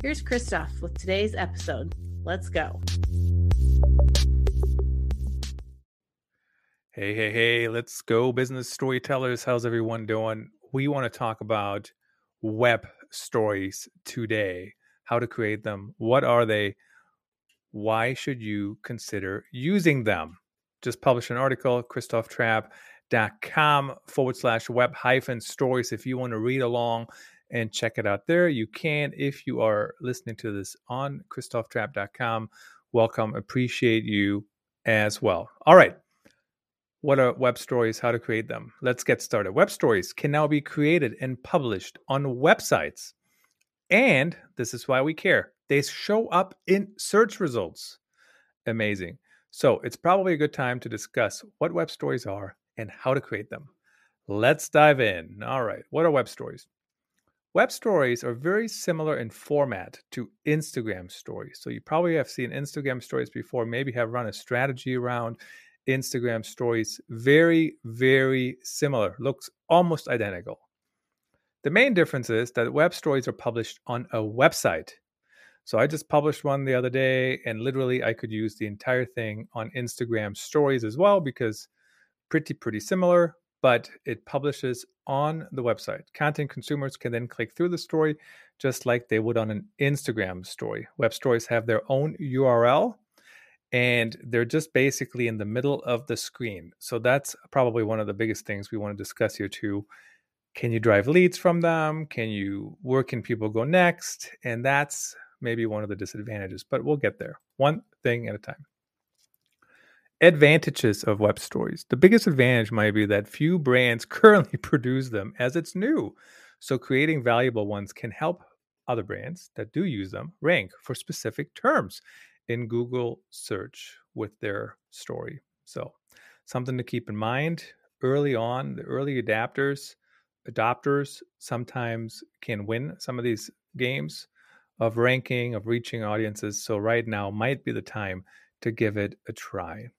Here's Christoph with today's episode. Let's go. Hey, hey, hey, let's go, business storytellers. How's everyone doing? We want to talk about web stories today, how to create them, what are they, why should you consider using them? Just published an article, christophtrappe.com forward slash web hyphen stories. If you want to read along and check it out there, you can. If you are listening to this on christophtrappe.com, welcome. Appreciate you as well. All right. What are web stories? How to create them? Let's get started. Web stories can now be created and published on websites. And this is why we care. They show up in search results. Amazing. So it's probably a good time to discuss what web stories are and how to create them. Let's dive in. All right. What are web stories? Web stories are very similar in format to Instagram stories. So you probably have seen Instagram stories before, maybe have run a strategy around Instagram stories. Very, very similar, looks almost identical. The main difference is that web stories are published on a website. So I just published one the other day, and literally I could use the entire thing on Instagram stories as well because pretty, pretty similar, but it publishes on the website. Content consumers can then click through the story just like they would on an Instagram story. Web stories have their own URL and they're just basically in the middle of the screen. So that's probably one of the biggest things we want to discuss here too. Can you drive leads from them? Can you where can people go next? And that's maybe one of the disadvantages, but we'll get there. One thing at a time. Advantages of web stories. The biggest advantage might be that few brands currently produce them as it's new. So creating valuable ones can help other brands that do use them rank for specific terms in Google search with their story. So, something to keep in mind early on, the early adapters, adopters sometimes can win some of these games of ranking, of reaching audiences. So, right now might be the time to give it a try.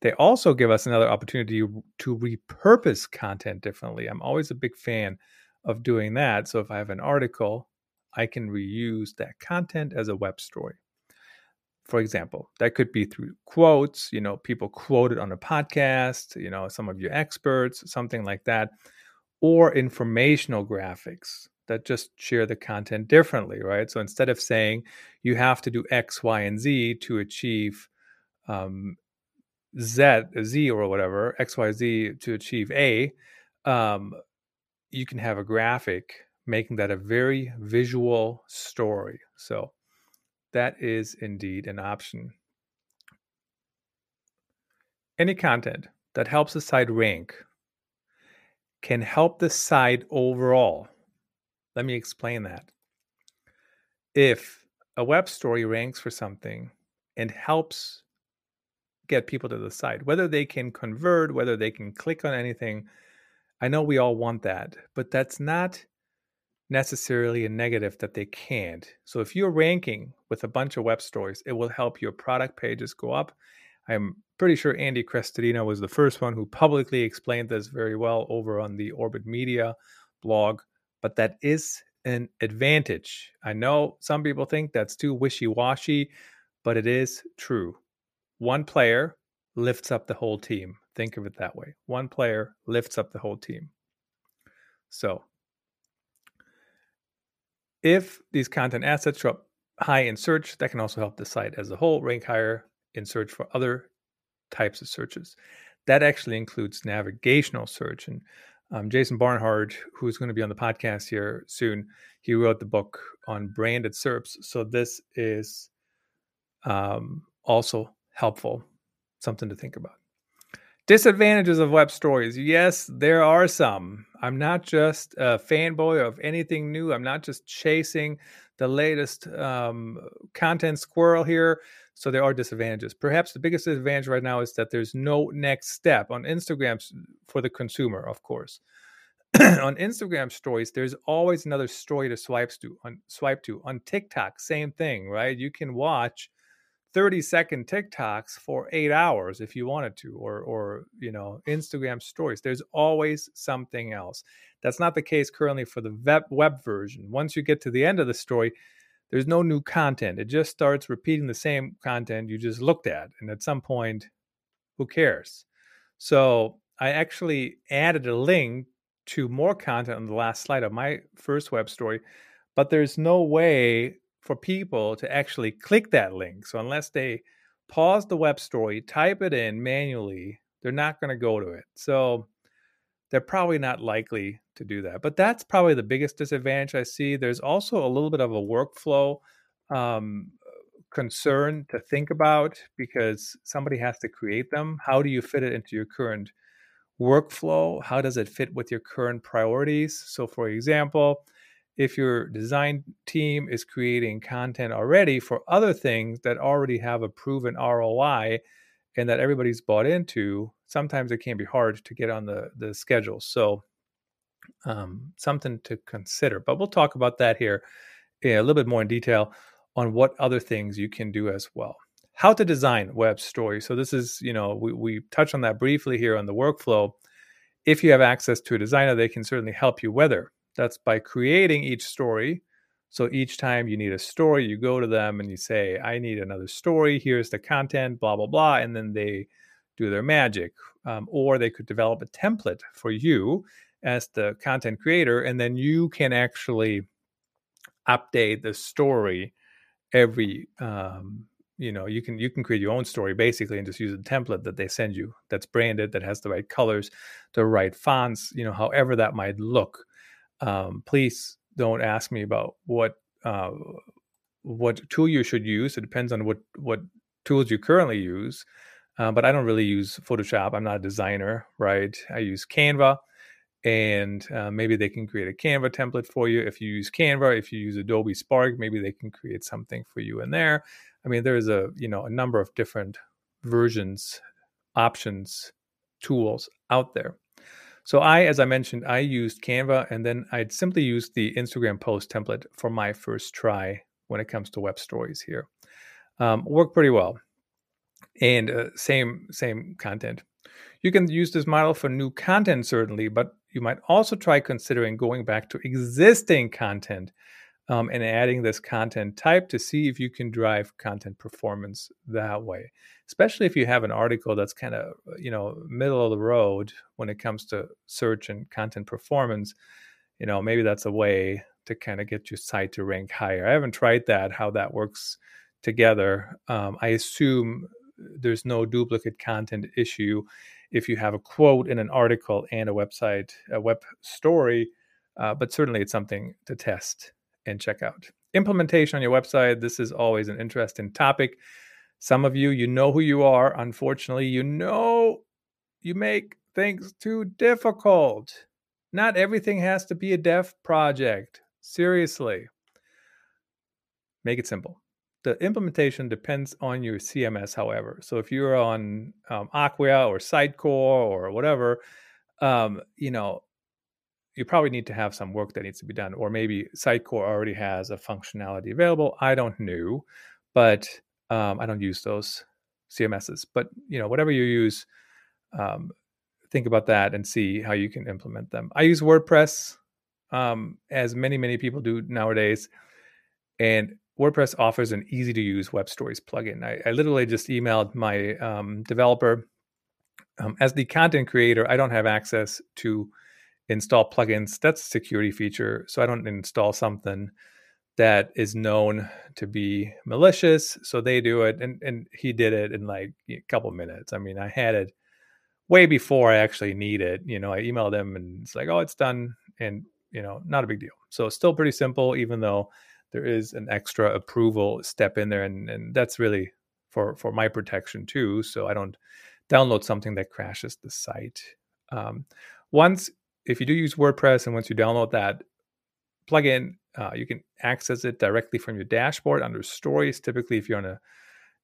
They also give us another opportunity to repurpose content differently. I'm always a big fan of doing that. So, if I have an article, I can reuse that content as a web story for example that could be through quotes you know people quoted on a podcast you know some of your experts something like that or informational graphics that just share the content differently right so instead of saying you have to do x y and z to achieve um, z z or whatever x y z to achieve a um, you can have a graphic making that a very visual story so that is indeed an option. Any content that helps a site rank can help the site overall. Let me explain that. If a web story ranks for something and helps get people to the site, whether they can convert, whether they can click on anything, I know we all want that, but that's not necessarily a negative that they can't. So if you're ranking with a bunch of web stories, it will help your product pages go up. I'm pretty sure Andy Crestodina was the first one who publicly explained this very well over on the Orbit Media blog, but that is an advantage. I know some people think that's too wishy washy, but it is true. One player lifts up the whole team. Think of it that way. One player lifts up the whole team. So if these content assets show up high in search, that can also help the site as a whole rank higher in search for other types of searches. That actually includes navigational search. And um, Jason Barnard, who's going to be on the podcast here soon, he wrote the book on branded SERPs. So this is um, also helpful, something to think about. Disadvantages of web stories. Yes, there are some. I'm not just a fanboy of anything new. I'm not just chasing the latest um, content squirrel here. So there are disadvantages. Perhaps the biggest disadvantage right now is that there's no next step on Instagram for the consumer, of course. on Instagram stories, there's always another story to swipe to. On swipe to on TikTok, same thing, right? You can watch 30 second TikToks for eight hours if you wanted to, or or you know, Instagram stories. There's always something else. That's not the case currently for the web, web version. Once you get to the end of the story, there's no new content. It just starts repeating the same content you just looked at. And at some point, who cares? So I actually added a link to more content on the last slide of my first web story, but there's no way for people to actually click that link. So unless they pause the web story, type it in manually, they're not going to go to it. So they're probably not likely to do that. But that's probably the biggest disadvantage I see. There's also a little bit of a workflow um, concern to think about because somebody has to create them. How do you fit it into your current workflow? How does it fit with your current priorities? So, for example, if your design team is creating content already for other things that already have a proven ROI and that everybody's bought into, sometimes it can be hard to get on the the schedule. So um, something to consider. But we'll talk about that here a little bit more in detail on what other things you can do as well. How to design web stories. So this is, you know, we, we touched on that briefly here on the workflow. If you have access to a designer, they can certainly help you whether that's by creating each story. So each time you need a story, you go to them and you say, I need another story. Here's the content, blah, blah, blah. And then they do their magic. Um, or they could develop a template for you as the content creator. And then you can actually update the story every um, you know you can you can create your own story basically and just use a template that they send you that's branded that has the right colors the right fonts you know however that might look um, please don't ask me about what uh, what tool you should use. It depends on what what tools you currently use. Uh, but I don't really use Photoshop. I'm not a designer, right? I use Canva, and uh, maybe they can create a Canva template for you. If you use Canva, if you use Adobe Spark, maybe they can create something for you in there. I mean, there's a you know a number of different versions, options, tools out there. So I, as I mentioned, I used Canva and then I'd simply used the Instagram post template for my first try when it comes to web stories here. Um, worked pretty well. And uh, same same content. You can use this model for new content certainly, but you might also try considering going back to existing content um, and adding this content type to see if you can drive content performance that way especially if you have an article that's kind of you know middle of the road when it comes to search and content performance you know maybe that's a way to kind of get your site to rank higher. I haven't tried that how that works together. Um, i assume there's no duplicate content issue. If you have a quote in an article and a website a web story uh, but certainly it's something to test and check out. Implementation on your website. This is always an interesting topic. Some of you, you know who you are. Unfortunately, you know you make things too difficult. Not everything has to be a dev project. Seriously. Make it simple. The implementation depends on your CMS, however. So if you're on um, Acquia or Sitecore or whatever, um, you know, you probably need to have some work that needs to be done, or maybe Sitecore already has a functionality available. I don't know, but um, I don't use those CMSs. But you know, whatever you use, um, think about that and see how you can implement them. I use WordPress, um, as many many people do nowadays, and WordPress offers an easy to use web stories plugin. I, I literally just emailed my um, developer. Um, as the content creator, I don't have access to install plugins. That's a security feature. So I don't install something that is known to be malicious. So they do it. And, and he did it in like a couple minutes. I mean, I had it way before I actually need it. You know, I emailed him and it's like, oh, it's done. And, you know, not a big deal. So it's still pretty simple, even though there is an extra approval step in there. And, and that's really for, for my protection too. So I don't download something that crashes the site. Um, once, if you do use WordPress and once you download that plugin, uh, you can access it directly from your dashboard under Stories. Typically, if you're on a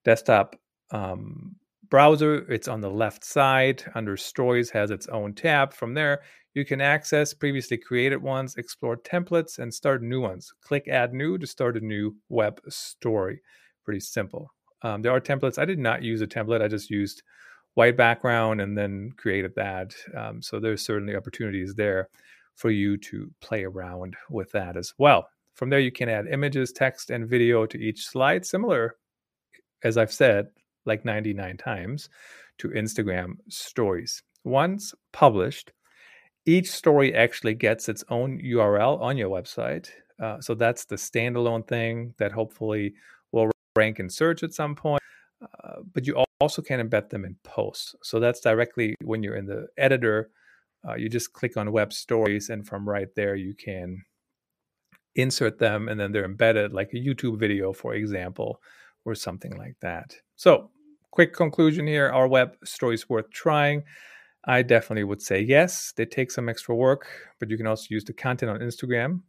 desktop um, browser, it's on the left side under Stories, has its own tab. From there, you can access previously created ones, explore templates, and start new ones. Click Add New to start a new web story. Pretty simple. Um, there are templates. I did not use a template. I just used white background and then created that. Um, so there's certainly opportunities there for you to play around with that as well. From there, you can add images, text, and video to each slide, similar, as I've said, like 99 times, to Instagram stories. Once published, each story actually gets its own URL on your website. Uh, so that's the standalone thing that hopefully will rank in search at some point. Uh, but you also can embed them in posts. So that's directly when you're in the editor, uh, you just click on web stories, and from right there, you can insert them, and then they're embedded like a YouTube video, for example, or something like that. So, quick conclusion here are web stories worth trying? I definitely would say yes. They take some extra work, but you can also use the content on Instagram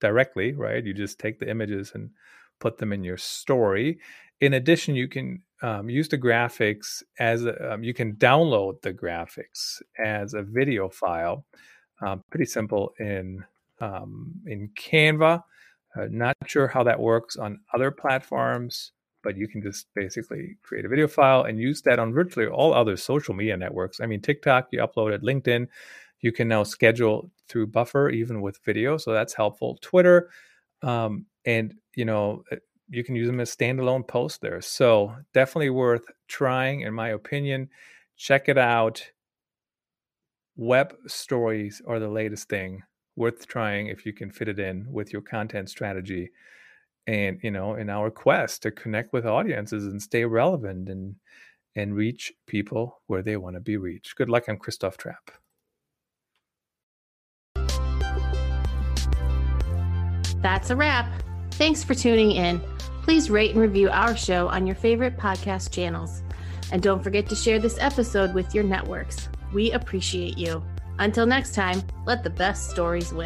directly, right? You just take the images and put them in your story. In addition, you can um, use the graphics as a, um, you can download the graphics as a video file. Um, pretty simple in um, in Canva. Uh, not sure how that works on other platforms, but you can just basically create a video file and use that on virtually all other social media networks. I mean, TikTok, you upload it, LinkedIn, you can now schedule through Buffer even with video, so that's helpful. Twitter, um, and you know, you can use them as standalone posts there. So definitely worth trying, in my opinion. Check it out. Web stories are the latest thing. Worth trying if you can fit it in with your content strategy. And you know, in our quest to connect with audiences and stay relevant and and reach people where they want to be reached. Good luck. I'm Christoph Trappe. That's a wrap. Thanks for tuning in. Please rate and review our show on your favorite podcast channels. And don't forget to share this episode with your networks. We appreciate you. Until next time, let the best stories win.